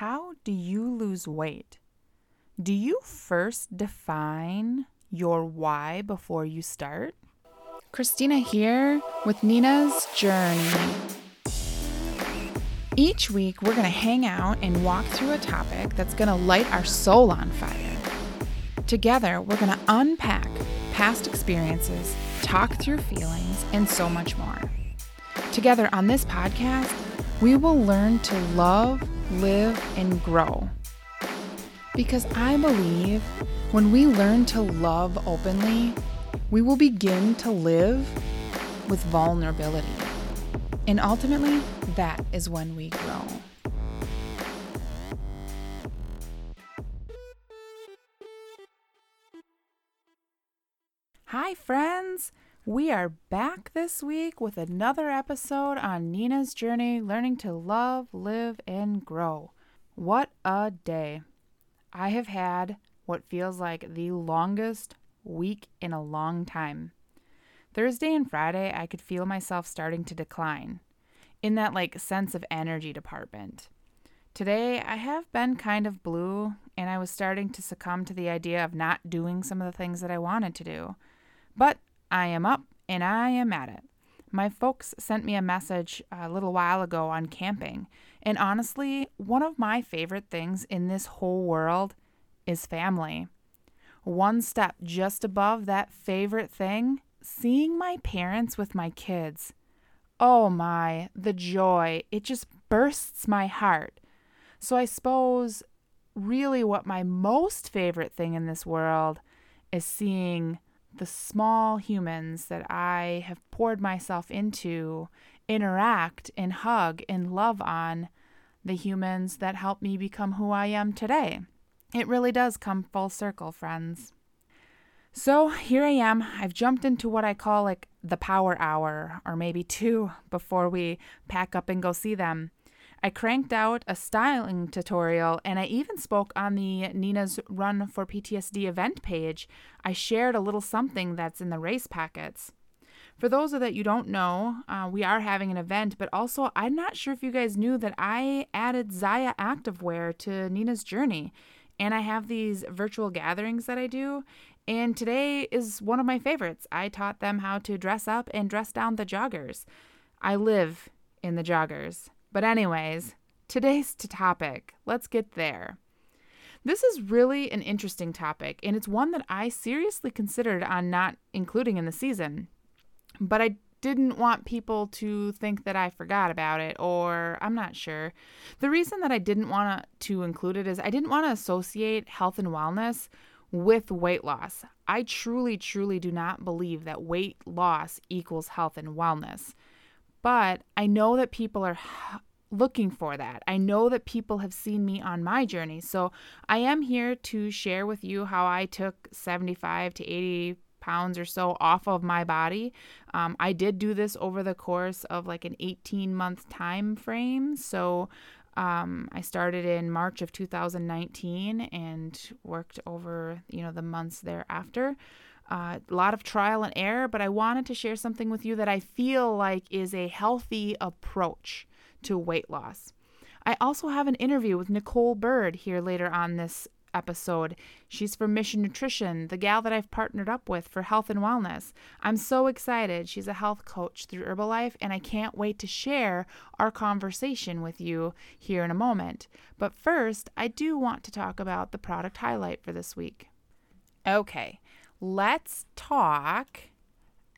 How do you lose weight? Do you first define your why before you start? Christina here with Nina's Journey. Each week, we're going to hang out and walk through a topic that's going to light our soul on fire. Together, we're going to unpack past experiences, talk through feelings, and so much more. Together on this podcast, we will learn to love, live, and grow. Because I believe when we learn to love openly, we will begin to live with vulnerability. And ultimately, that is when we grow. Hi, friends! We are back this week with another episode on Nina's journey learning to love, live, and grow. What a day! I have had what feels like the longest week in a long time. Thursday and Friday, I could feel myself starting to decline in that like sense of energy department. Today, I have been kind of blue, and I was starting to succumb to the idea of not doing some of the things that I wanted to do. But I am up and I am at it. My folks sent me a message a little while ago on camping, and honestly, one of my favorite things in this whole world is family. One step just above that favorite thing, seeing my parents with my kids. Oh my, the joy. It just bursts my heart. So I suppose really what my most favorite thing in this world is seeing the small humans that I have poured myself into interact and hug and love on the humans that help me become who I am today. It really does come full circle, friends. So here I am. I've jumped into what I call like the power hour, or maybe two before we pack up and go see them. I cranked out a styling tutorial and I even spoke on the Nina's Run for PTSD event page. I shared a little something that's in the race packets. For those of that you don't know, uh, we are having an event, but also I'm not sure if you guys knew that I added Zaya activewear to Nina's journey. And I have these virtual gatherings that I do. And today is one of my favorites. I taught them how to dress up and dress down the joggers. I live in the joggers. But, anyways, today's topic. Let's get there. This is really an interesting topic, and it's one that I seriously considered on not including in the season. But I didn't want people to think that I forgot about it, or I'm not sure. The reason that I didn't want to include it is I didn't want to associate health and wellness with weight loss. I truly, truly do not believe that weight loss equals health and wellness. But I know that people are looking for that. I know that people have seen me on my journey. So I am here to share with you how I took 75 to 80 pounds or so off of my body. Um, I did do this over the course of like an 18 month time frame. So um, I started in March of 2019 and worked over, you know, the months thereafter. Uh, a lot of trial and error, but I wanted to share something with you that I feel like is a healthy approach to weight loss. I also have an interview with Nicole Bird here later on this episode. She's from Mission Nutrition, the gal that I've partnered up with for health and wellness. I'm so excited. She's a health coach through Herbalife, and I can't wait to share our conversation with you here in a moment. But first, I do want to talk about the product highlight for this week. Okay, let's talk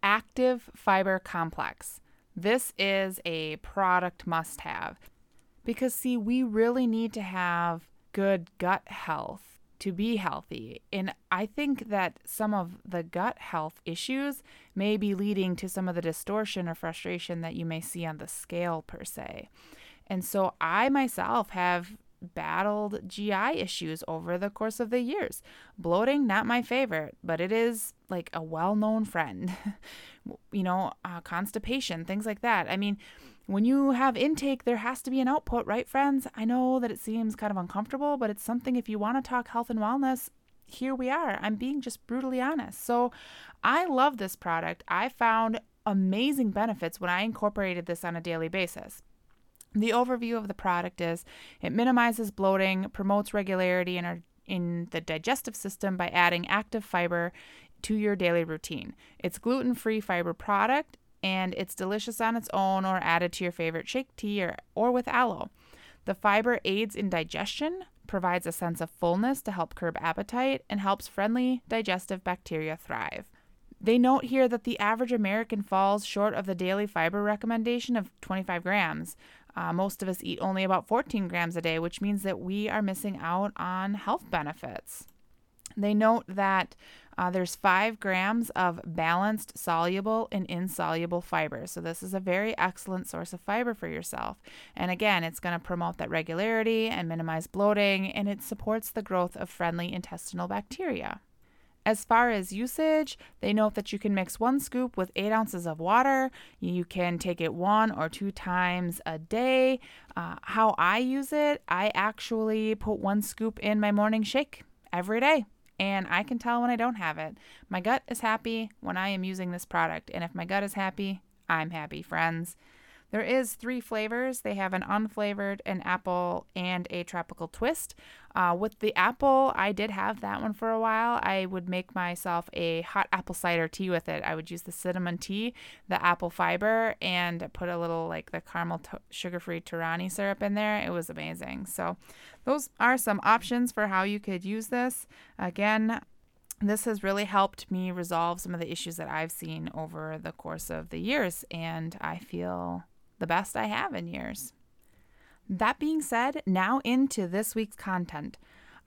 active fiber complex. This is a product must have because, see, we really need to have good gut health to be healthy. And I think that some of the gut health issues may be leading to some of the distortion or frustration that you may see on the scale, per se. And so I myself have battled GI issues over the course of the years. Bloating, not my favorite, but it is like a well known friend. you know, uh, constipation, things like that. I mean, when you have intake, there has to be an output, right, friends? I know that it seems kind of uncomfortable, but it's something if you want to talk health and wellness, here we are. I'm being just brutally honest. So I love this product. I found amazing benefits when I incorporated this on a daily basis. The overview of the product is it minimizes bloating, promotes regularity in, our, in the digestive system by adding active fiber to your daily routine. It's gluten free fiber product and it's delicious on its own or added to your favorite shake tea or, or with aloe. The fiber aids in digestion, provides a sense of fullness to help curb appetite, and helps friendly digestive bacteria thrive. They note here that the average American falls short of the daily fiber recommendation of 25 grams. Uh, most of us eat only about 14 grams a day, which means that we are missing out on health benefits. They note that uh, there's five grams of balanced soluble and insoluble fiber. So, this is a very excellent source of fiber for yourself. And again, it's going to promote that regularity and minimize bloating, and it supports the growth of friendly intestinal bacteria. As far as usage, they note that you can mix one scoop with eight ounces of water. You can take it one or two times a day. Uh, how I use it, I actually put one scoop in my morning shake every day and I can tell when I don't have it. My gut is happy when I am using this product, and if my gut is happy, I'm happy, friends. There is three flavors. They have an unflavored, an apple, and a tropical twist. Uh, with the apple, I did have that one for a while. I would make myself a hot apple cider tea with it. I would use the cinnamon tea, the apple fiber, and put a little like the caramel t- sugar-free Torani syrup in there. It was amazing. So those are some options for how you could use this. Again, this has really helped me resolve some of the issues that I've seen over the course of the years, and I feel the best I have in years. That being said, now into this week's content.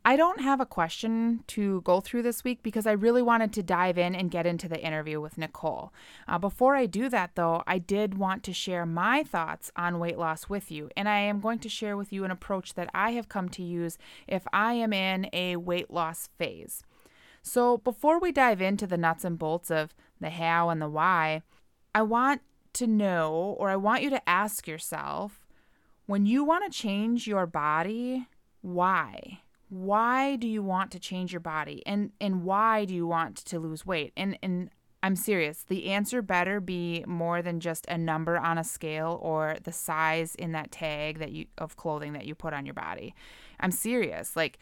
I don't have a question to go through this week because I really wanted to dive in and get into the interview with Nicole. Uh, before I do that, though, I did want to share my thoughts on weight loss with you, and I am going to share with you an approach that I have come to use if I am in a weight loss phase. So, before we dive into the nuts and bolts of the how and the why, I want to know, or I want you to ask yourself when you want to change your body, why? Why do you want to change your body? And and why do you want to lose weight? And and I'm serious. The answer better be more than just a number on a scale or the size in that tag that you of clothing that you put on your body. I'm serious. Like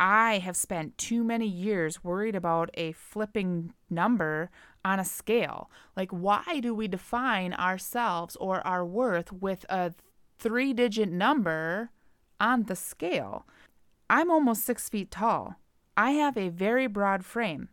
I have spent too many years worried about a flipping number on a scale. Like, why do we define ourselves or our worth with a three digit number on the scale? I'm almost six feet tall. I have a very broad frame.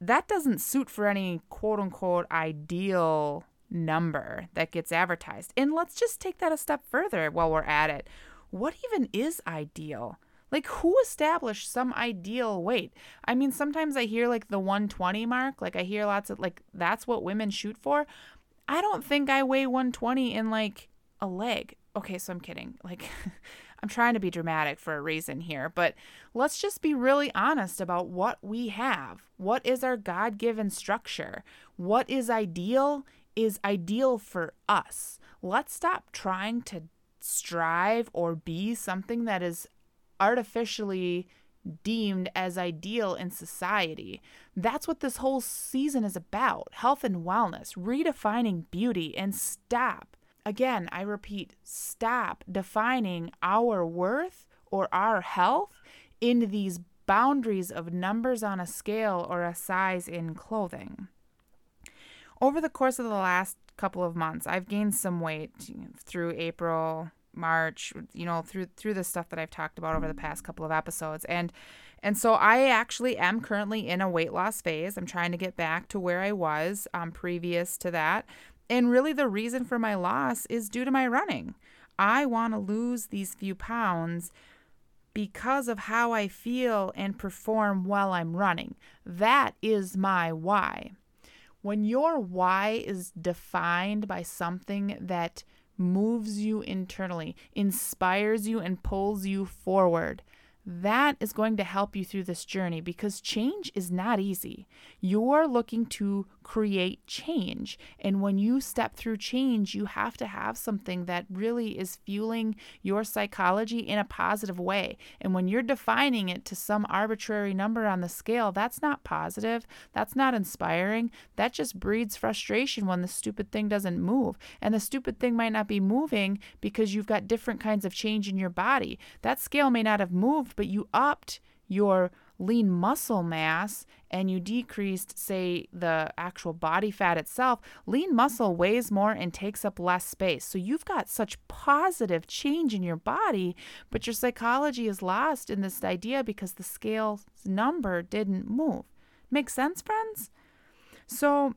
That doesn't suit for any quote unquote ideal number that gets advertised. And let's just take that a step further while we're at it. What even is ideal? Like, who established some ideal weight? I mean, sometimes I hear like the 120 mark. Like, I hear lots of like, that's what women shoot for. I don't think I weigh 120 in like a leg. Okay, so I'm kidding. Like, I'm trying to be dramatic for a reason here, but let's just be really honest about what we have. What is our God given structure? What is ideal is ideal for us. Let's stop trying to strive or be something that is artificially deemed as ideal in society. That's what this whole season is about health and wellness, redefining beauty, and stop. Again, I repeat, stop defining our worth or our health in these boundaries of numbers on a scale or a size in clothing. Over the course of the last couple of months, I've gained some weight through April, March, you know, through through the stuff that I've talked about over the past couple of episodes. And and so I actually am currently in a weight loss phase. I'm trying to get back to where I was um, previous to that. And really the reason for my loss is due to my running. I want to lose these few pounds because of how I feel and perform while I'm running. That is my why. When your why is defined by something that moves you internally, inspires you, and pulls you forward. That is going to help you through this journey because change is not easy. You're looking to create change. And when you step through change, you have to have something that really is fueling your psychology in a positive way. And when you're defining it to some arbitrary number on the scale, that's not positive. That's not inspiring. That just breeds frustration when the stupid thing doesn't move. And the stupid thing might not be moving because you've got different kinds of change in your body. That scale may not have moved but you upped your lean muscle mass and you decreased, say, the actual body fat itself, lean muscle weighs more and takes up less space. So you've got such positive change in your body, but your psychology is lost in this idea because the scale number didn't move. Make sense, friends? So,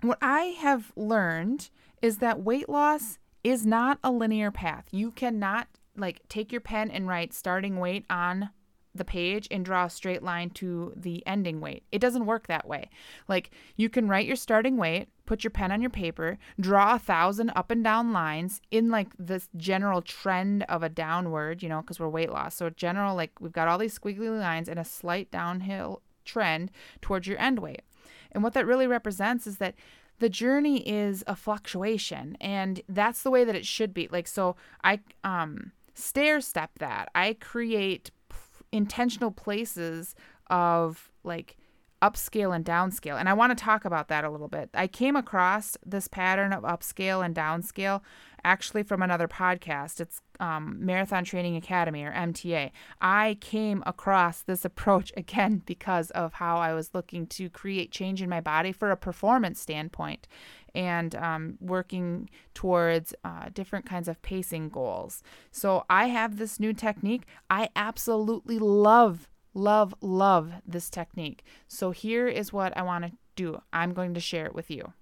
what I have learned is that weight loss is not a linear path. You cannot like take your pen and write starting weight on the page and draw a straight line to the ending weight. It doesn't work that way. Like you can write your starting weight, put your pen on your paper, draw a thousand up and down lines in like this general trend of a downward, you know, because we're weight loss. So general, like we've got all these squiggly lines and a slight downhill trend towards your end weight. And what that really represents is that the journey is a fluctuation and that's the way that it should be. Like so I um stair step that. I create p- intentional places of like upscale and downscale. And I want to talk about that a little bit. I came across this pattern of upscale and downscale actually from another podcast. It's um, Marathon Training Academy or MTA. I came across this approach again because of how I was looking to create change in my body for a performance standpoint and um, working towards uh, different kinds of pacing goals. So I have this new technique. I absolutely love, love, love this technique. So here is what I want to do I'm going to share it with you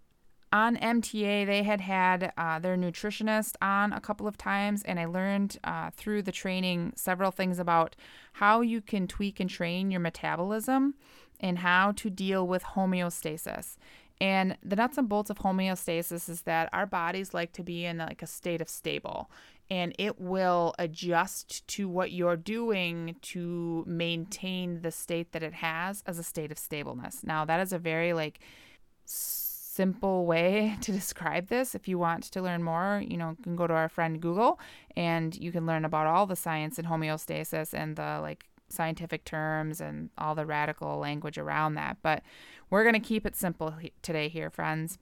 on MTA, they had had uh, their nutritionist on a couple of times, and I learned uh, through the training several things about how you can tweak and train your metabolism and how to deal with homeostasis. And the nuts and bolts of homeostasis is that our bodies like to be in like a state of stable and it will adjust to what you're doing to maintain the state that it has as a state of stableness. Now, that is a very like simple way to describe this. If you want to learn more, you know, you can go to our friend Google and you can learn about all the science and homeostasis and the like scientific terms and all the radical language around that. But we're going to keep it simple today here, friends.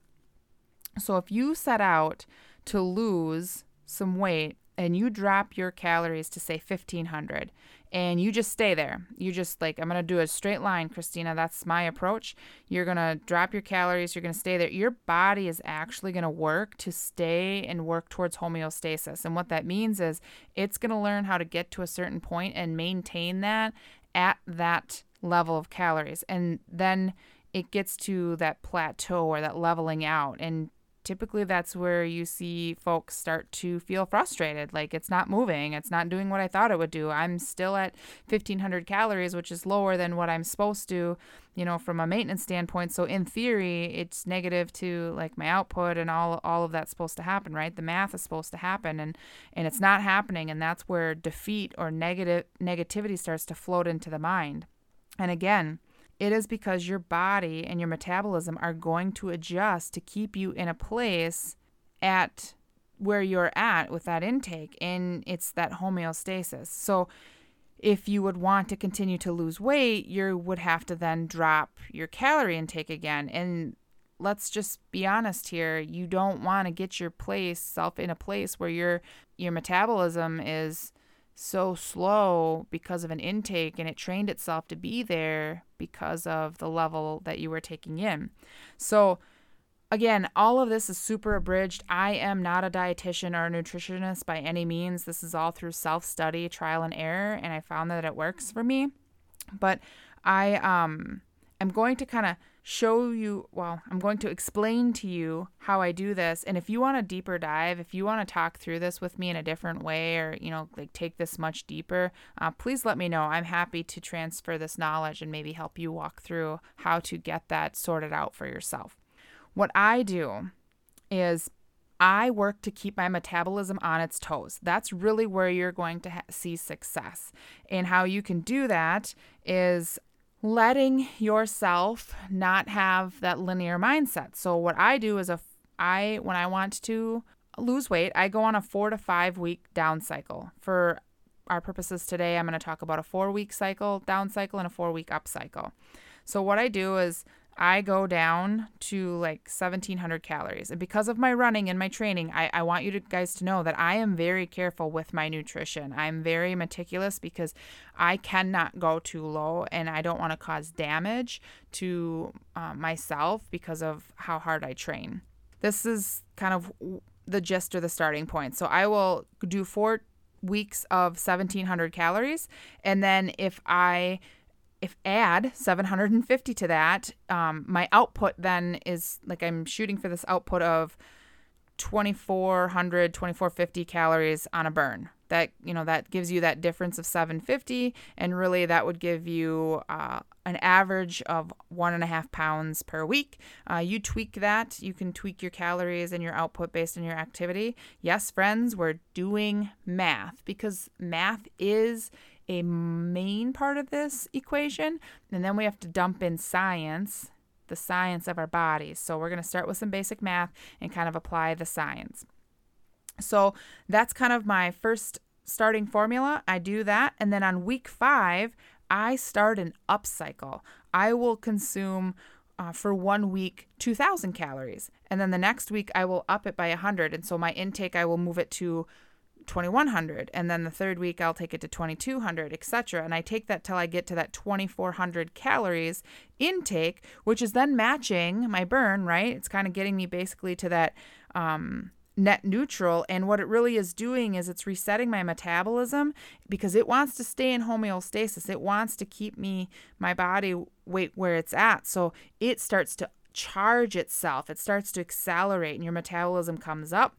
So if you set out to lose some weight and you drop your calories to say 1500 and you just stay there. You just like, I'm going to do a straight line, Christina. That's my approach. You're going to drop your calories. You're going to stay there. Your body is actually going to work to stay and work towards homeostasis. And what that means is it's going to learn how to get to a certain point and maintain that at that level of calories. And then it gets to that plateau or that leveling out. And typically that's where you see folks start to feel frustrated like it's not moving it's not doing what i thought it would do i'm still at 1500 calories which is lower than what i'm supposed to you know from a maintenance standpoint. So in theory it's negative to like my output and all all of that's supposed to happen right? The math is supposed to happen and and it's not happening and that's where defeat or negative negativity starts to float into the mind. And again it is because your body and your metabolism are going to adjust to keep you in a place at where you're at with that intake and it's that homeostasis. So if you would want to continue to lose weight, you would have to then drop your calorie intake again. And let's just be honest here, you don't want to get your place self in a place where your your metabolism is so slow because of an intake and it trained itself to be there because of the level that you were taking in. So, again, all of this is super abridged. I am not a dietitian or a nutritionist by any means. This is all through self study, trial and error, and I found that it works for me. But I um, am going to kind of show you, well, I'm going to explain to you how I do this. And if you want a deeper dive, if you want to talk through this with me in a different way or, you know, like take this much deeper, uh, please let me know. I'm happy to transfer this knowledge and maybe help you walk through how to get that sorted out for yourself. What I do is I work to keep my metabolism on its toes. That's really where you're going to ha- see success. And how you can do that is letting yourself not have that linear mindset. So what I do is a I when I want to lose weight, I go on a 4 to 5 week down cycle. For our purposes today, I'm going to talk about a 4 week cycle, down cycle and a 4 week up cycle. So what I do is I go down to like 1700 calories. And because of my running and my training, I, I want you to, guys to know that I am very careful with my nutrition. I'm very meticulous because I cannot go too low and I don't want to cause damage to uh, myself because of how hard I train. This is kind of the gist or the starting point. So I will do four weeks of 1700 calories. And then if I if add 750 to that, um, my output then is like I'm shooting for this output of 2400 2450 calories on a burn. That you know that gives you that difference of 750 and really that would give you uh, an average of one and a half pounds per week. Uh, you tweak that. You can tweak your calories and your output based on your activity. Yes friends we're doing math because math is a main part of this equation and then we have to dump in science the science of our bodies. So we're going to start with some basic math and kind of apply the science. So that's kind of my first starting formula. I do that. And then on week five, I start an up cycle. I will consume uh, for one week 2000 calories. And then the next week, I will up it by 100. And so my intake, I will move it to 2100 and then the third week I'll take it to 2200 etc and I take that till I get to that 2400 calories intake which is then matching my burn right? It's kind of getting me basically to that um, net neutral. And what it really is doing is it's resetting my metabolism because it wants to stay in homeostasis. It wants to keep me my body weight where it's at. So it starts to charge itself. It starts to accelerate and your metabolism comes up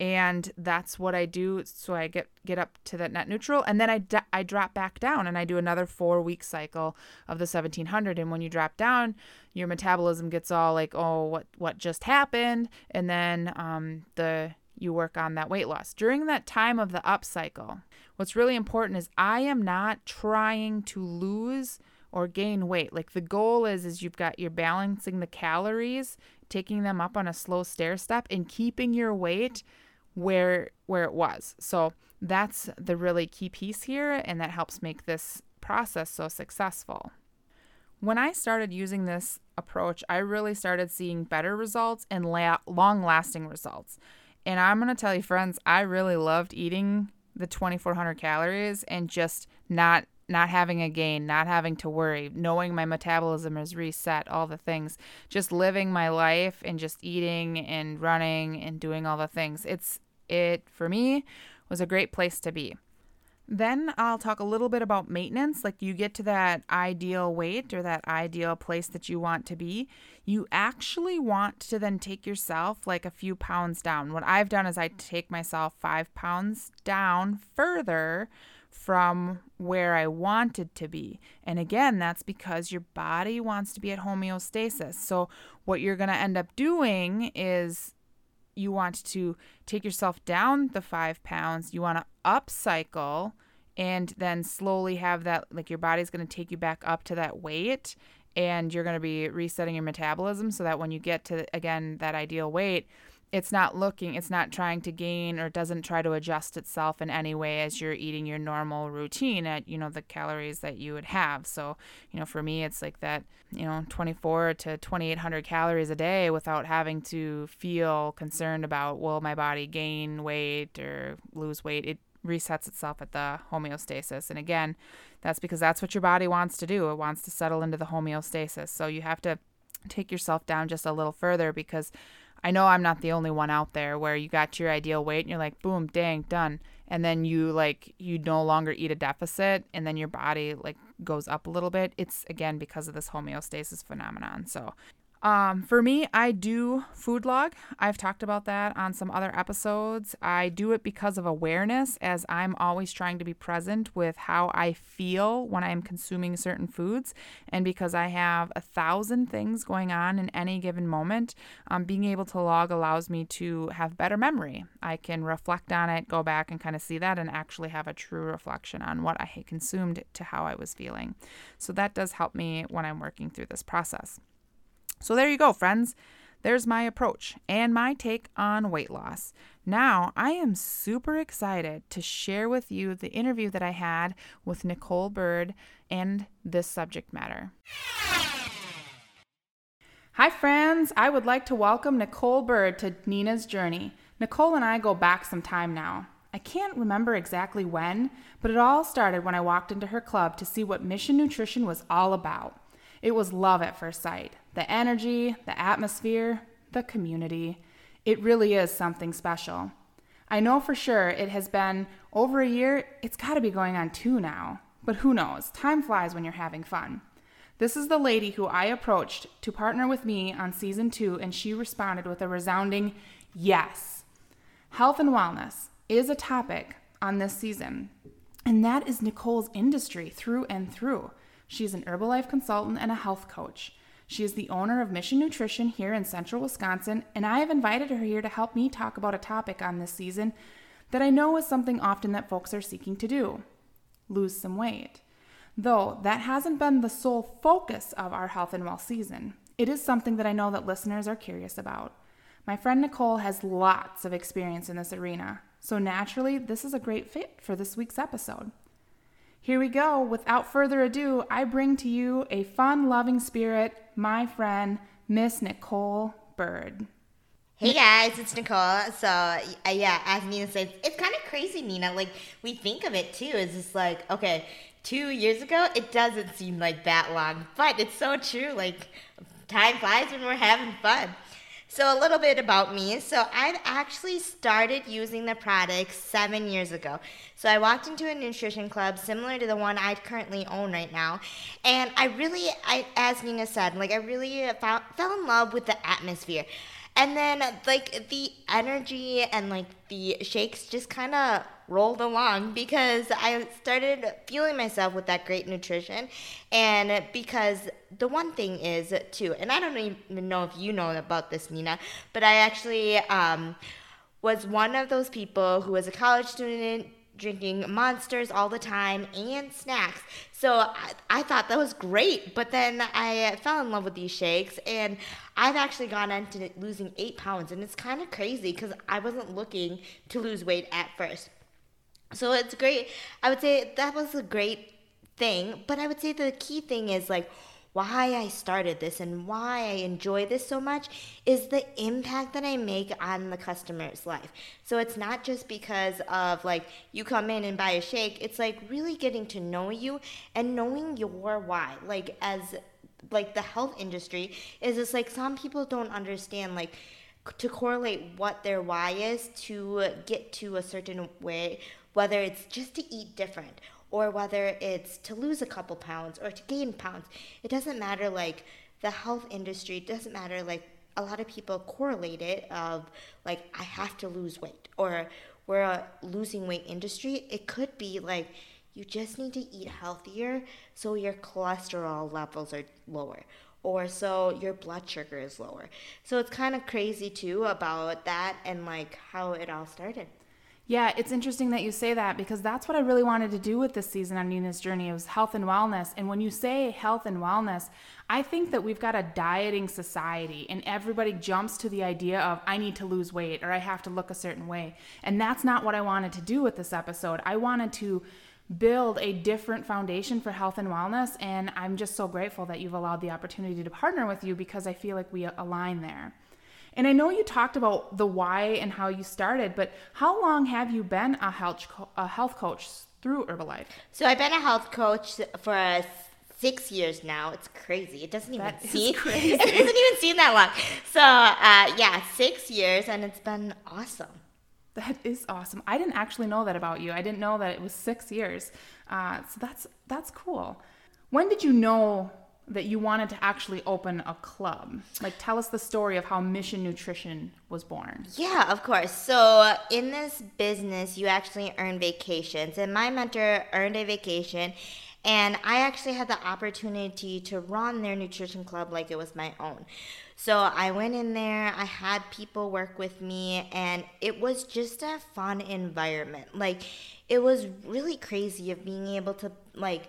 and that's what I do. So I get get up to that net neutral, and then I I drop back down, and I do another four week cycle of the 1700. And when you drop down, your metabolism gets all like, oh, what what just happened, and then um, the you work on that weight loss during that time of the up cycle. What's really important is I am not trying to lose or gain weight. Like the goal is is you've got you're balancing the calories, taking them up on a slow stair step and keeping your weight where where it was. So that's the really key piece here and that helps make this process so successful. When I started using this approach, I really started seeing better results and la- long-lasting results. And I'm going to tell you friends, I really loved eating the 2400 calories and just not not having a gain, not having to worry, knowing my metabolism is reset, all the things, just living my life and just eating and running and doing all the things. It's it, for me, was a great place to be. Then I'll talk a little bit about maintenance. Like you get to that ideal weight or that ideal place that you want to be. You actually want to then take yourself like a few pounds down. What I've done is I take myself five pounds down further from where I wanted to be. And again, that's because your body wants to be at homeostasis. So, what you're going to end up doing is you want to take yourself down the five pounds, you want to upcycle and then slowly have that like your body's going to take you back up to that weight and you're going to be resetting your metabolism so that when you get to again that ideal weight it's not looking it's not trying to gain or doesn't try to adjust itself in any way as you're eating your normal routine at you know the calories that you would have. So you know for me it's like that you know 24 to 2800 calories a day without having to feel concerned about will my body gain weight or lose weight? It resets itself at the homeostasis. And again that's because that's what your body wants to do. It wants to settle into the homeostasis. So you have to take yourself down just a little further because I know I'm not the only one out there where you got your ideal weight and you're like, boom, dang, done. And then you like, you no longer eat a deficit and then your body like goes up a little bit. It's again because of this homeostasis phenomenon. So Um, for me, I do food log. I've talked about that on some other episodes. I do it because of awareness, as I'm always trying to be present with how I feel when I'm consuming certain foods. And because I have a thousand things going on in any given moment, um, being able to log allows me to have better memory. I can reflect on it, go back and kind of see that, and actually have a true reflection on what I consumed to how I was feeling. So that does help me when I'm working through this process. So there you go, friends. There's my approach and my take on weight loss. Now, I am super excited to share with you the interview that I had with Nicole Bird and this subject matter. Hi, friends. I would like to welcome Nicole Bird to Nina's Journey. Nicole and I go back some time now. I can't remember exactly when, but it all started when I walked into her club to see what Mission Nutrition was all about. It was love at first sight the energy, the atmosphere, the community. It really is something special. I know for sure it has been over a year, it's got to be going on two now. But who knows? Time flies when you're having fun. This is the lady who I approached to partner with me on season two, and she responded with a resounding yes. Health and wellness is a topic on this season, and that is Nicole's industry through and through. She's an Herbalife consultant and a health coach. She is the owner of Mission Nutrition here in central Wisconsin, and I have invited her here to help me talk about a topic on this season that I know is something often that folks are seeking to do lose some weight. Though that hasn't been the sole focus of our health and well season, it is something that I know that listeners are curious about. My friend Nicole has lots of experience in this arena, so naturally, this is a great fit for this week's episode. Here we go. Without further ado, I bring to you a fun loving spirit, my friend, Miss Nicole Bird. Hey guys, it's Nicole. So, uh, yeah, as Nina said, it's kind of crazy, Nina. Like, we think of it too. It's just like, okay, two years ago, it doesn't seem like that long, but it's so true. Like, time flies when we're having fun. So, a little bit about me. So, I've actually started using the product seven years ago. So, I walked into a nutrition club similar to the one I currently own right now. And I really, I, as Nina said, like, I really found, fell in love with the atmosphere. And then, like, the energy and, like, the shakes just kind of rolled along because I started fueling myself with that great nutrition. And because the one thing is, too, and I don't even know if you know about this, Nina, but I actually um, was one of those people who was a college student drinking monsters all the time and snacks. So I, I, thought that was great. But then I fell in love with these shakes, and I've actually gone into losing eight pounds, and it's kind of crazy because I wasn't looking to lose weight at first. So it's great. I would say that was a great thing, but I would say the key thing is like why I started this and why I enjoy this so much is the impact that I make on the customer's life. So it's not just because of like you come in and buy a shake, it's like really getting to know you and knowing your why. Like as like the health industry is just like some people don't understand like to correlate what their why is to get to a certain way whether it's just to eat different or whether it's to lose a couple pounds or to gain pounds. It doesn't matter like the health industry, doesn't matter like a lot of people correlate it of like I have to lose weight or we're a losing weight industry. It could be like you just need to eat healthier so your cholesterol levels are lower or so your blood sugar is lower. So it's kind of crazy too about that and like how it all started. Yeah, it's interesting that you say that because that's what I really wanted to do with this season on Nina's Journey. It was health and wellness. And when you say health and wellness, I think that we've got a dieting society and everybody jumps to the idea of I need to lose weight or I have to look a certain way. And that's not what I wanted to do with this episode. I wanted to build a different foundation for health and wellness. And I'm just so grateful that you've allowed the opportunity to partner with you because I feel like we align there. And I know you talked about the why and how you started, but how long have you been a health co- a health coach through Herbalife? So I've been a health coach for six years now. It's crazy. It doesn't even seem crazy. it doesn't even seem that long. So uh, yeah, six years, and it's been awesome. That is awesome. I didn't actually know that about you. I didn't know that it was six years. Uh, so that's that's cool. When did you know that you wanted to actually open a club. Like, tell us the story of how Mission Nutrition was born. Yeah, of course. So, in this business, you actually earn vacations, and my mentor earned a vacation. And I actually had the opportunity to run their nutrition club like it was my own. So I went in there, I had people work with me, and it was just a fun environment. Like, it was really crazy of being able to, like,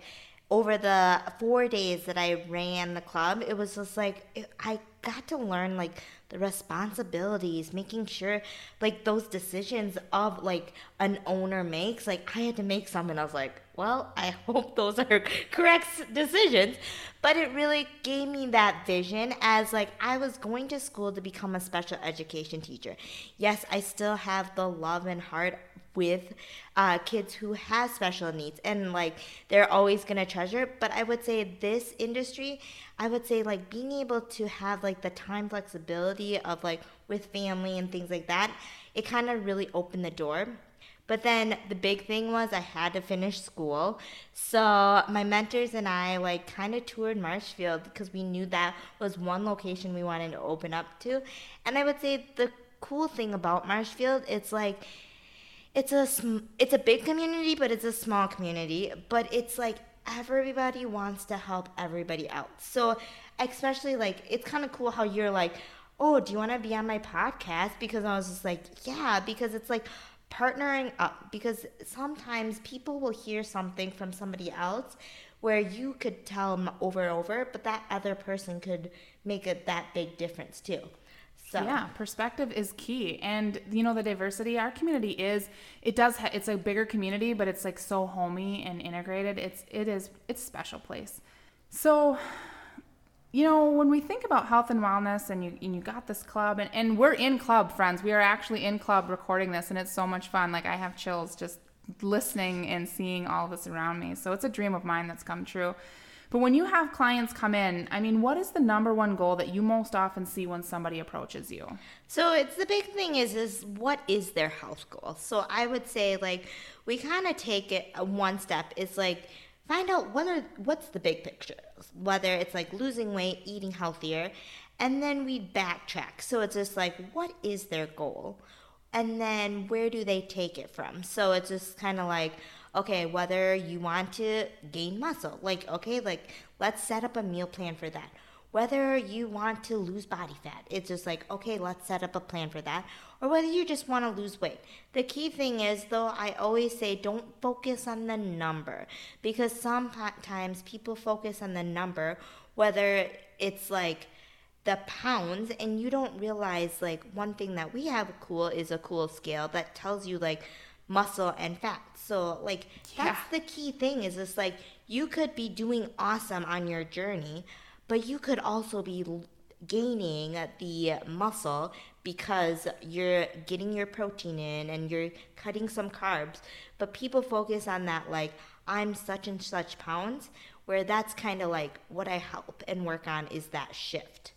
over the four days that I ran the club, it was just like it, I got to learn like the responsibilities, making sure like those decisions of like an owner makes. Like I had to make some, and I was like, well, I hope those are correct decisions. But it really gave me that vision as like I was going to school to become a special education teacher. Yes, I still have the love and heart with uh, kids who have special needs and like they're always gonna treasure but i would say this industry i would say like being able to have like the time flexibility of like with family and things like that it kind of really opened the door but then the big thing was I had to finish school. So my mentors and I like kind of toured Marshfield because we knew that was one location we wanted to open up to. And I would say the cool thing about Marshfield, it's like it's a it's a big community, but it's a small community. But it's like everybody wants to help everybody else. So especially like it's kind of cool how you're like, oh, do you want to be on my podcast? Because I was just like, yeah, because it's like partnering up. Because sometimes people will hear something from somebody else where you could tell them over and over, but that other person could make it that big difference too. So yeah, perspective is key, and you know the diversity. Our community is it does ha- it's a bigger community, but it's like so homey and integrated. It's it is it's a special place. So you know when we think about health and wellness and you and you got this club and, and we're in club friends we are actually in club recording this and it's so much fun like i have chills just listening and seeing all of this around me so it's a dream of mine that's come true but when you have clients come in, I mean, what is the number one goal that you most often see when somebody approaches you? So it's the big thing is is what is their health goal? So I would say like we kind of take it uh, one step. It's like find out what are what's the big picture. Whether it's like losing weight, eating healthier, and then we backtrack. So it's just like what is their goal? And then where do they take it from? So it's just kind of like okay, whether you want to gain muscle, like, okay, like, let's set up a meal plan for that. Whether you want to lose body fat, it's just like, okay, let's set up a plan for that. Or whether you just want to lose weight. The key thing is, though, I always say don't focus on the number because sometimes people focus on the number, whether it's like, the pounds and you don't realize like one thing that we have cool is a cool scale that tells you like muscle and fat. So like yeah. that's the key thing is it's like you could be doing awesome on your journey, but you could also be gaining the muscle because you're getting your protein in and you're cutting some carbs. But people focus on that like I'm such and such pounds where that's kind of like what I help and work on is that shift.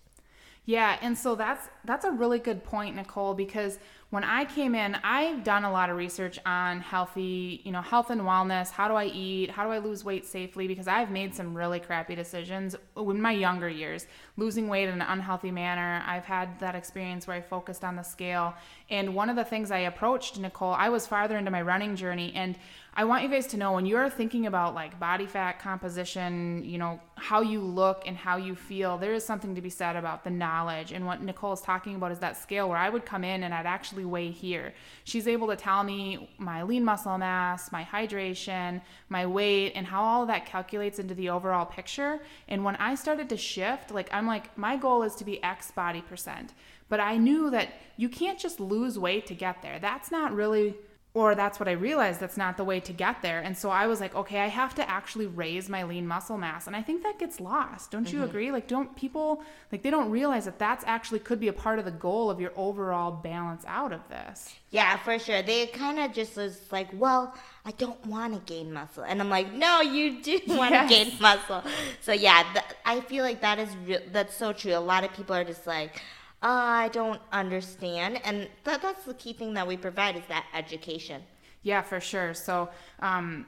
Yeah, and so that's that's a really good point, Nicole, because when I came in, I've done a lot of research on healthy, you know, health and wellness. How do I eat? How do I lose weight safely? Because I've made some really crappy decisions in my younger years, losing weight in an unhealthy manner. I've had that experience where I focused on the scale. And one of the things I approached, Nicole, I was farther into my running journey. And I want you guys to know when you're thinking about like body fat composition, you know, how you look and how you feel, there is something to be said about the knowledge. And what Nicole is talking about is that scale where I would come in and I'd actually weigh here. She's able to tell me my lean muscle mass, my hydration, my weight, and how all that calculates into the overall picture. And when I started to shift, like I'm like, my goal is to be X body percent. But I knew that you can't just lose weight to get there. That's not really or that's what I realized that's not the way to get there. And so I was like, okay, I have to actually raise my lean muscle mass. And I think that gets lost. Don't you mm-hmm. agree? Like, don't people, like, they don't realize that that's actually could be a part of the goal of your overall balance out of this. Yeah, for sure. They kind of just was like, well, I don't want to gain muscle. And I'm like, no, you do want to yes. gain muscle. So yeah, th- I feel like that is, re- that's so true. A lot of people are just like, I don't understand. And that, that's the key thing that we provide is that education. Yeah, for sure. So, um,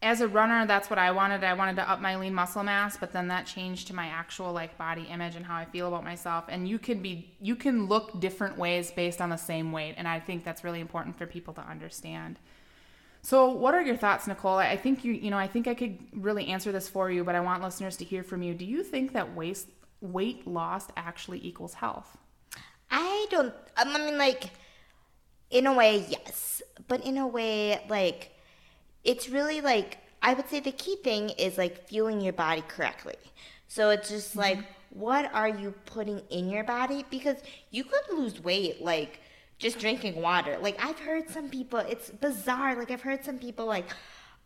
as a runner, that's what I wanted. I wanted to up my lean muscle mass, but then that changed to my actual like body image and how I feel about myself. And you can be you can look different ways based on the same weight, and I think that's really important for people to understand. So, what are your thoughts, Nicole? I think you you know, I think I could really answer this for you, but I want listeners to hear from you. Do you think that waist weight loss actually equals health? I don't um, I mean like in a way, yes. But in a way, like it's really like I would say the key thing is like fueling your body correctly. So it's just mm-hmm. like what are you putting in your body because you could lose weight like just drinking water. Like I've heard some people it's bizarre. Like I've heard some people like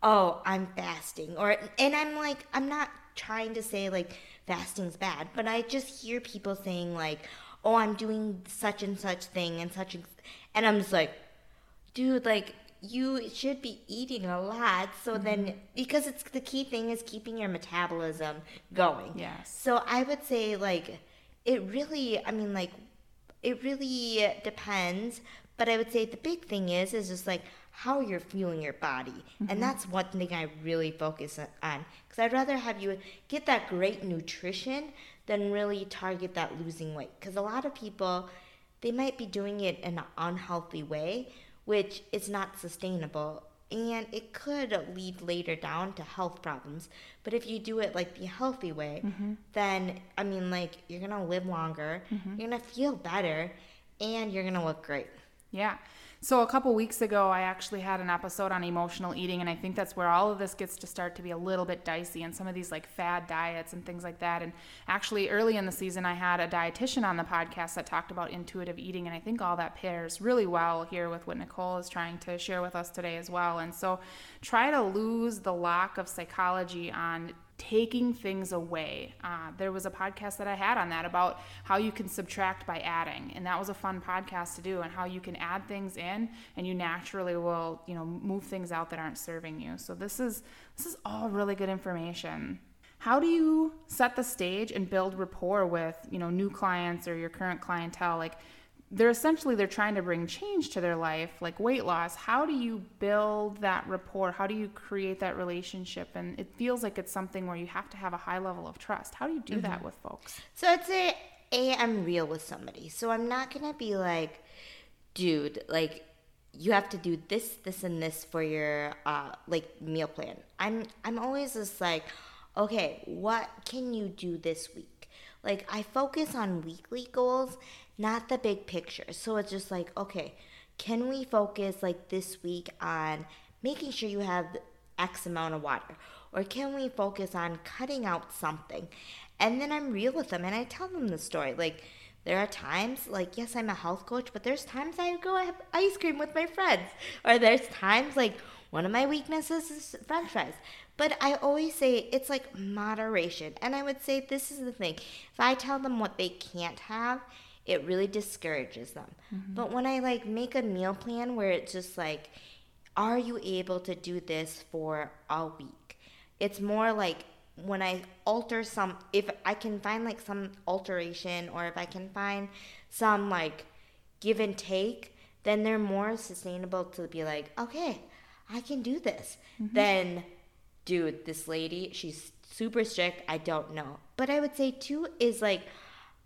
oh, I'm fasting or and I'm like I'm not trying to say like fasting's bad, but I just hear people saying like oh, I'm doing such and such thing and such and and I'm just like dude, like you should be eating a lot. So mm-hmm. then because it's the key thing is keeping your metabolism going. Yes. So i would say like it really i mean like it really depends. But i would say the big thing is is just like how you're fueling your body. Mm-hmm. and that's one thing i really focus on. Because i'd rather have you get that great nutrition than really target that losing weight because a lot of people they might be doing it in an unhealthy way which is not sustainable and it could lead later down to health problems. But if you do it like the healthy way, mm-hmm. then I mean, like you're gonna live longer, mm-hmm. you're gonna feel better, and you're gonna look great. Yeah. So, a couple weeks ago, I actually had an episode on emotional eating, and I think that's where all of this gets to start to be a little bit dicey and some of these like fad diets and things like that. And actually, early in the season, I had a dietitian on the podcast that talked about intuitive eating, and I think all that pairs really well here with what Nicole is trying to share with us today as well. And so, try to lose the lock of psychology on taking things away. Uh, there was a podcast that I had on that about how you can subtract by adding, and that was a fun podcast to do, and how you can add things in, and you naturally will, you know, move things out that aren't serving you. So this is this is all really good information. How do you set the stage and build rapport with, you know, new clients or your current clientele? Like they're essentially they're trying to bring change to their life like weight loss. How do you build that rapport? How do you create that relationship? And it feels like it's something where you have to have a high level of trust. How do you do mm-hmm. that with folks? So i'd say a i'm real with somebody. So i'm not gonna be like dude like you have to do this this and this for your uh like meal plan. I'm i'm always just like okay what can you do this week? Like i focus on weekly goals not the big picture. So it's just like, okay, can we focus like this week on making sure you have X amount of water? Or can we focus on cutting out something? And then I'm real with them and I tell them the story. Like, there are times, like, yes, I'm a health coach, but there's times I go have ice cream with my friends. Or there's times, like, one of my weaknesses is french fries. But I always say it's like moderation. And I would say this is the thing if I tell them what they can't have, it really discourages them. Mm-hmm. But when I like make a meal plan where it's just like, are you able to do this for a week? It's more like when I alter some, if I can find like some alteration or if I can find some like give and take, then they're more sustainable to be like, okay, I can do this. Mm-hmm. Then, dude, this lady, she's super strict. I don't know. But I would say, too, is like,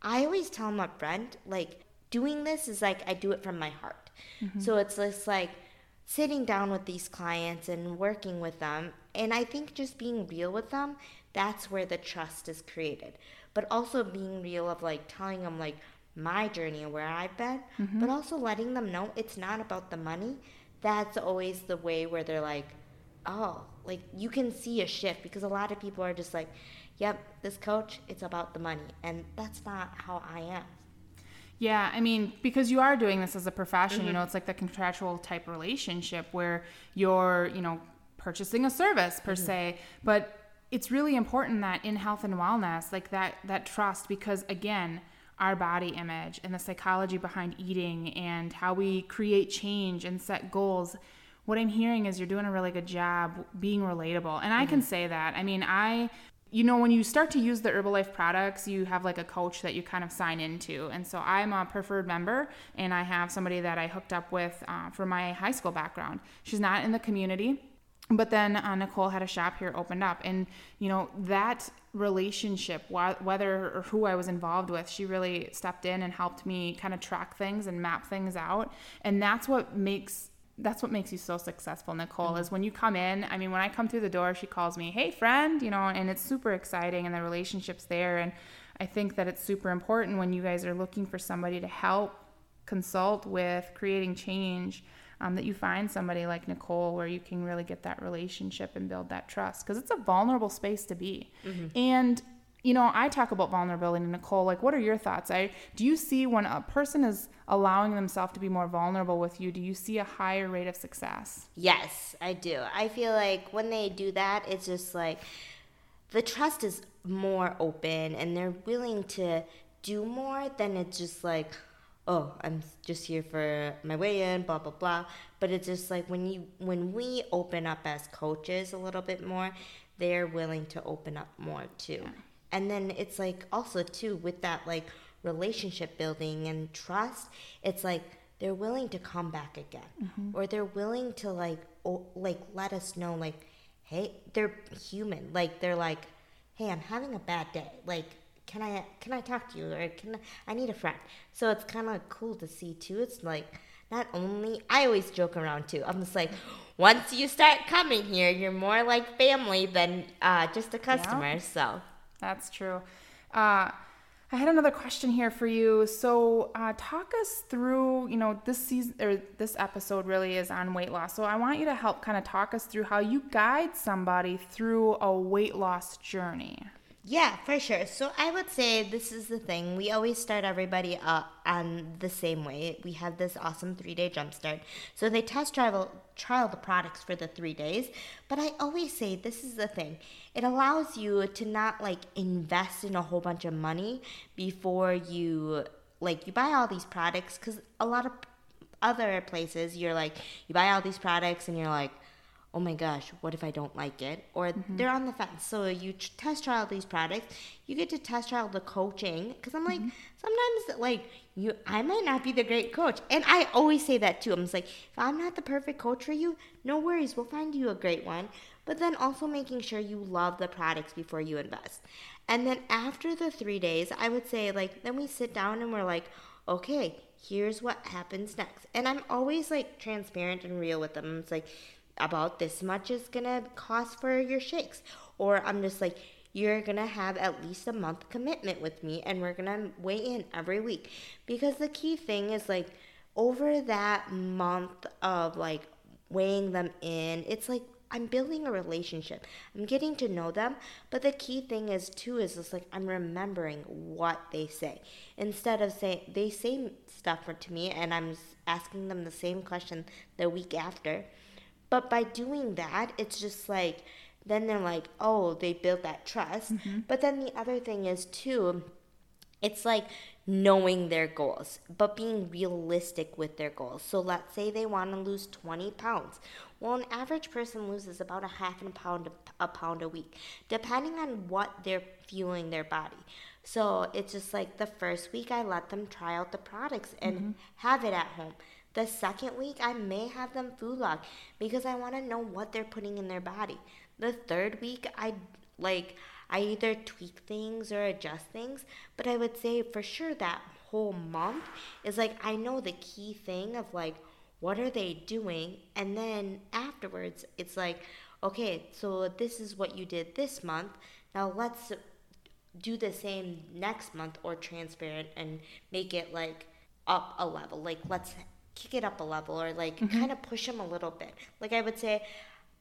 I always tell my friend, like, doing this is like I do it from my heart. Mm-hmm. So it's just like sitting down with these clients and working with them. And I think just being real with them, that's where the trust is created. But also being real of like telling them like my journey and where I've been, mm-hmm. but also letting them know it's not about the money. That's always the way where they're like, oh, like you can see a shift because a lot of people are just like, yep, this coach, it's about the money. And that's not how I am. Yeah, I mean, because you are doing this as a profession, mm-hmm. you know, it's like the contractual type relationship where you're, you know, purchasing a service per mm-hmm. se, but it's really important that in health and wellness, like that that trust because again, our body image and the psychology behind eating and how we create change and set goals what I'm hearing is you're doing a really good job being relatable. And I mm-hmm. can say that. I mean, I you know, when you start to use the Herbalife products, you have like a coach that you kind of sign into. And so I'm a preferred member, and I have somebody that I hooked up with uh, for my high school background. She's not in the community. but then uh, Nicole had a shop here opened up, and you know that relationship, wh- whether or who I was involved with, she really stepped in and helped me kind of track things and map things out, and that's what makes that's what makes you so successful, Nicole, mm-hmm. is when you come in. I mean, when I come through the door, she calls me, "Hey, friend," you know, and it's super exciting, and the relationship's there, and I think that it's super important when you guys are looking for somebody to help consult with creating change um, that you find somebody like Nicole where you can really get that relationship and build that trust because it's a vulnerable space to be. Mm-hmm. And you know, I talk about vulnerability, Nicole. Like, what are your thoughts? I do you see when a person is allowing themselves to be more vulnerable with you? Do you see a higher rate of success? Yes, I do. I feel like when they do that, it's just like the trust is more open, and they're willing to do more than it's just like, oh, I'm just here for my weigh in, blah blah blah. But it's just like when you when we open up as coaches a little bit more, they're willing to open up more too. Yeah. And then it's like also too with that like relationship building and trust, it's like they're willing to come back again, mm-hmm. or they're willing to like o- like let us know like, hey, they're human. Like they're like, hey, I'm having a bad day. Like can I can I talk to you or can I, I need a friend? So it's kind of cool to see too. It's like not only I always joke around too. I'm just like, once you start coming here, you're more like family than uh, just a customer. Yeah, so that's true. Uh, I had another question here for you. So, uh, talk us through. You know, this season or this episode really is on weight loss. So, I want you to help kind of talk us through how you guide somebody through a weight loss journey. Yeah, for sure. So I would say this is the thing. We always start everybody up on the same way. We have this awesome three day jumpstart. So they test trial trial the products for the three days. But I always say this is the thing. It allows you to not like invest in a whole bunch of money before you like you buy all these products because a lot of other places you're like you buy all these products and you're like oh my gosh, what if I don't like it? Or mm-hmm. they're on the fence. So you test trial these products. You get to test trial the coaching because I'm like, mm-hmm. sometimes like you, I might not be the great coach, and I always say that too. I'm just like, if I'm not the perfect coach for you, no worries, we'll find you a great one. But then also making sure you love the products before you invest. And then after the three days, I would say like then we sit down and we're like, okay, here's what happens next. And I'm always like transparent and real with them. It's like about this much is gonna cost for your shakes. Or I'm just like, you're gonna have at least a month commitment with me and we're gonna weigh in every week. Because the key thing is like over that month of like weighing them in, it's like I'm building a relationship. I'm getting to know them, but the key thing is too is just like I'm remembering what they say instead of saying they say stuff to me and I'm asking them the same question the week after. But by doing that, it's just like, then they're like, oh, they built that trust. Mm-hmm. But then the other thing is, too, it's like knowing their goals, but being realistic with their goals. So let's say they want to lose 20 pounds. Well, an average person loses about a half a pound a pound a week, depending on what they're fueling their body. So it's just like the first week I let them try out the products and mm-hmm. have it at home. The second week, I may have them food log because I want to know what they're putting in their body. The third week, I like I either tweak things or adjust things, but I would say for sure that whole month is like I know the key thing of like what are they doing and then afterwards it's like okay, so this is what you did this month. Now let's do the same next month or transparent and make it like up a level. Like let's kick it up a level or like mm-hmm. kind of push them a little bit. Like I would say,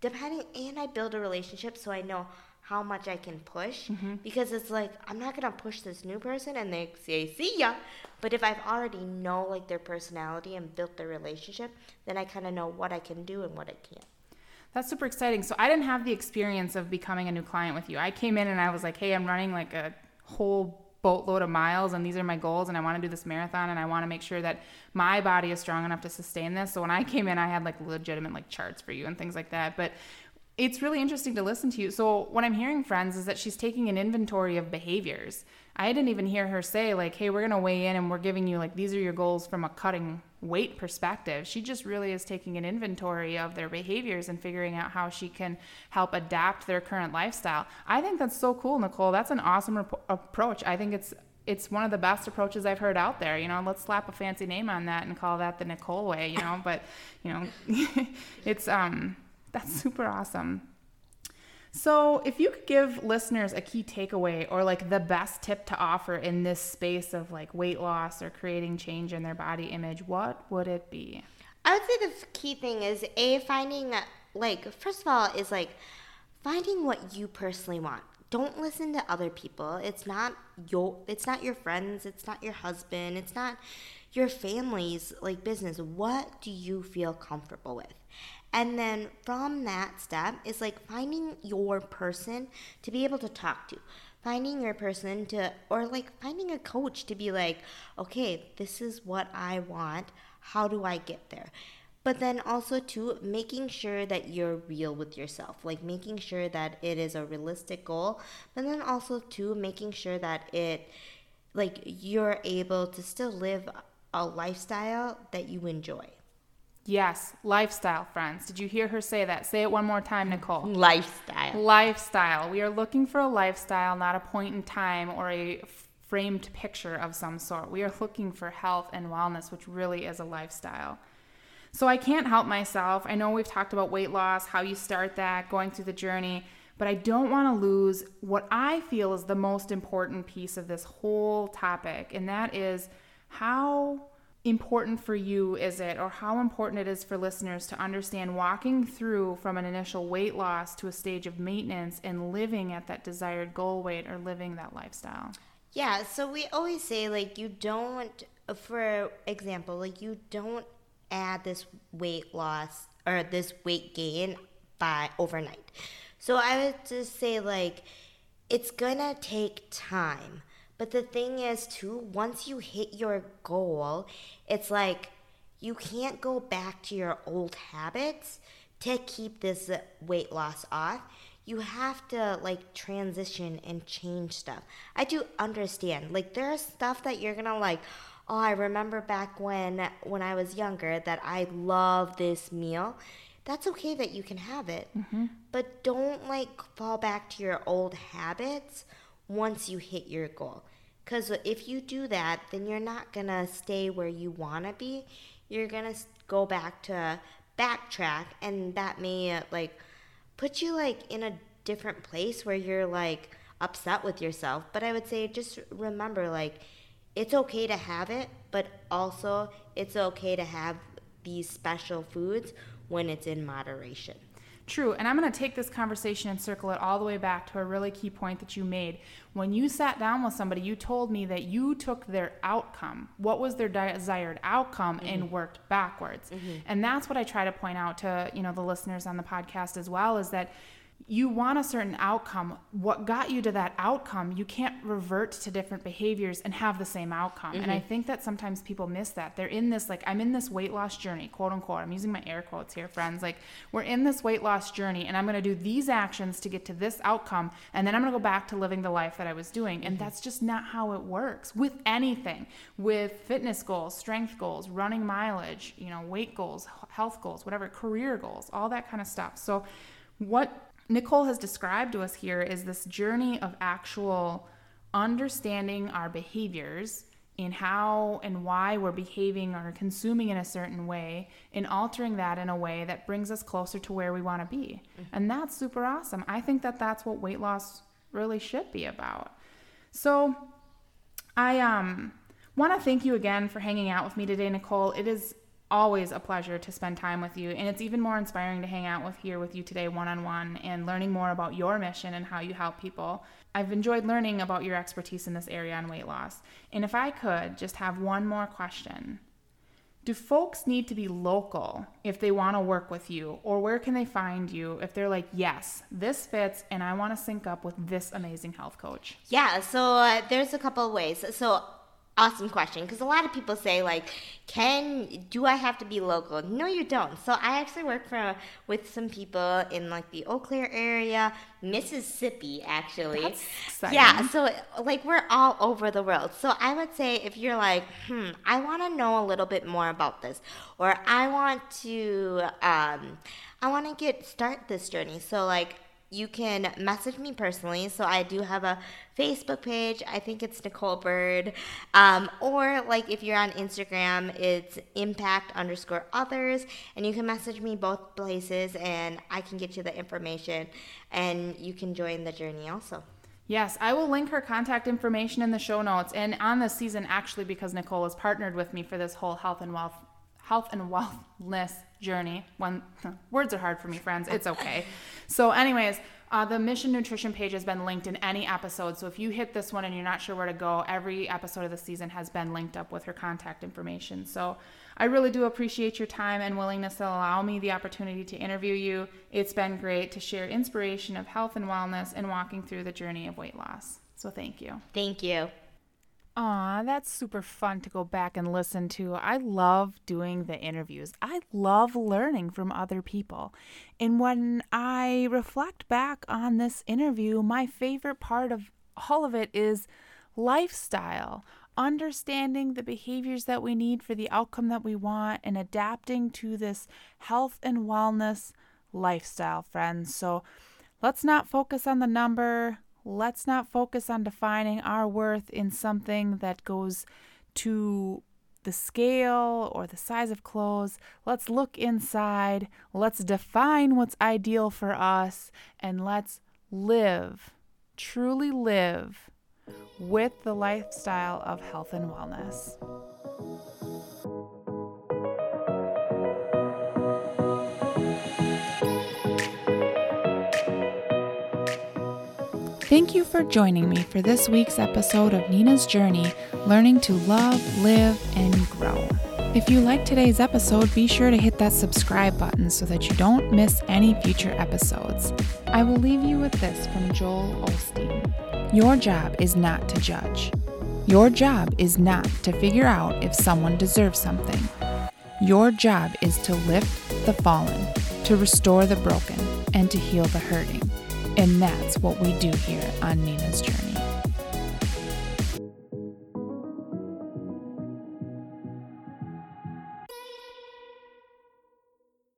depending, and I build a relationship so I know how much I can push mm-hmm. because it's like I'm not gonna push this new person and they say see ya, but if I've already know like their personality and built their relationship, then I kind of know what I can do and what I can't. That's super exciting. So I didn't have the experience of becoming a new client with you. I came in and I was like, hey, I'm running like a whole boatload of miles and these are my goals and I want to do this marathon and I want to make sure that my body is strong enough to sustain this. So when I came in I had like legitimate like charts for you and things like that. But it's really interesting to listen to you. So what I'm hearing friends is that she's taking an inventory of behaviors. I didn't even hear her say like, "Hey, we're going to weigh in and we're giving you like these are your goals from a cutting weight perspective. She just really is taking an inventory of their behaviors and figuring out how she can help adapt their current lifestyle. I think that's so cool, Nicole. That's an awesome rep- approach. I think it's it's one of the best approaches I've heard out there. You know, let's slap a fancy name on that and call that the Nicole way, you know, but you know, it's um that's super awesome. So, if you could give listeners a key takeaway or like the best tip to offer in this space of like weight loss or creating change in their body image, what would it be? I would say the key thing is a finding like first of all is like finding what you personally want. Don't listen to other people. It's not your it's not your friends, it's not your husband, it's not your family's like business. What do you feel comfortable with? And then from that step is like finding your person to be able to talk to. Finding your person to, or like finding a coach to be like, okay, this is what I want. How do I get there? But then also, to making sure that you're real with yourself, like making sure that it is a realistic goal. But then also, to making sure that it, like, you're able to still live a lifestyle that you enjoy. Yes, lifestyle, friends. Did you hear her say that? Say it one more time, Nicole. Lifestyle. Lifestyle. We are looking for a lifestyle, not a point in time or a framed picture of some sort. We are looking for health and wellness, which really is a lifestyle. So I can't help myself. I know we've talked about weight loss, how you start that, going through the journey, but I don't want to lose what I feel is the most important piece of this whole topic, and that is how important for you is it, or how important it is for listeners to understand walking through from an initial weight loss to a stage of maintenance and living at that desired goal weight or living that lifestyle? Yeah, so we always say, like, you don't, for example, like, you don't add this weight loss or this weight gain by overnight. So I would just say, like, it's gonna take time. But the thing is, too, once you hit your goal, it's like you can't go back to your old habits to keep this weight loss off. You have to like transition and change stuff. I do understand. Like there's stuff that you're going to like oh, I remember back when when I was younger that I love this meal. That's okay that you can have it. Mm-hmm. But don't like fall back to your old habits once you hit your goal. Because if you do that, then you're not going to stay where you want to be. You're going to go back to backtrack, and that may uh, like put you like in a different place where you're like upset with yourself. But I would say just remember like it's okay to have it, but also it's okay to have these special foods when it's in moderation. True. And I'm going to take this conversation and circle it all the way back to a really key point that you made. When you sat down with somebody, you told me that you took their outcome, what was their desired outcome, mm-hmm. and worked backwards. Mm-hmm. And that's what I try to point out to, you know, the listeners on the podcast as well is that you want a certain outcome. What got you to that outcome, you can't revert to different behaviors and have the same outcome. Mm-hmm. And I mm-hmm. think that sometimes people miss that. They're in this, like, I'm in this weight loss journey, quote unquote. I'm using my air quotes here, friends. Like, we're in this weight loss journey, and I'm going to do these actions to get to this outcome. And then I'm going to go back to living the life that I was doing. Mm-hmm. And that's just not how it works with anything, with fitness goals, strength goals, running mileage, you know, weight goals, health goals, whatever, career goals, all that kind of stuff. So, what Nicole has described to us here is this journey of actual understanding our behaviors in how and why we're behaving or consuming in a certain way and altering that in a way that brings us closer to where we want to be. Mm-hmm. And that's super awesome. I think that that's what weight loss really should be about. So I um want to thank you again for hanging out with me today, Nicole. It is always a pleasure to spend time with you. And it's even more inspiring to hang out with here with you today one-on-one and learning more about your mission and how you help people. I've enjoyed learning about your expertise in this area on weight loss. And if i could just have one more question. Do folks need to be local if they want to work with you? Or where can they find you if they're like yes this fits and i want to sync up with this amazing health coach yeah so uh, there's a couple ways. So awesome question because a lot of people say like can do i have to be local? No you don't. So i actually work for with some people in like the eau claire area mississippi actually. Yeah so like we're all over the world. So i would say if you're like hmm i want to know a little bit more about this or i want to um i want to get start this journey so like you can message me personally. So I do have a Facebook page. I think it's Nicole Bird. Um, or like if you're on Instagram, it's impact underscore others. And you can message me both places and I can get you the information and you can join the journey also. Yes, I will link her contact information in the show notes and on this season actually because Nicole has partnered with me for this whole health and wealth health and wellness journey. One words are hard for me, friends. It's okay. so, anyways, uh, the Mission Nutrition page has been linked in any episode. So if you hit this one and you're not sure where to go, every episode of the season has been linked up with her contact information. So I really do appreciate your time and willingness to allow me the opportunity to interview you. It's been great to share inspiration of health and wellness and walking through the journey of weight loss. So thank you. Thank you. Aw, that's super fun to go back and listen to. I love doing the interviews. I love learning from other people. And when I reflect back on this interview, my favorite part of all of it is lifestyle, understanding the behaviors that we need for the outcome that we want, and adapting to this health and wellness lifestyle, friends. So let's not focus on the number let's not focus on defining our worth in something that goes to the scale or the size of clothes. Let's look inside. Let's define what's ideal for us and let's live, truly live with the lifestyle of health and wellness. Thank you for joining me for this week's episode of Nina's Journey Learning to Love, Live, and Grow. If you like today's episode, be sure to hit that subscribe button so that you don't miss any future episodes. I will leave you with this from Joel Osteen Your job is not to judge. Your job is not to figure out if someone deserves something. Your job is to lift the fallen, to restore the broken, and to heal the hurting. And that's what we do here on Nina's Journey.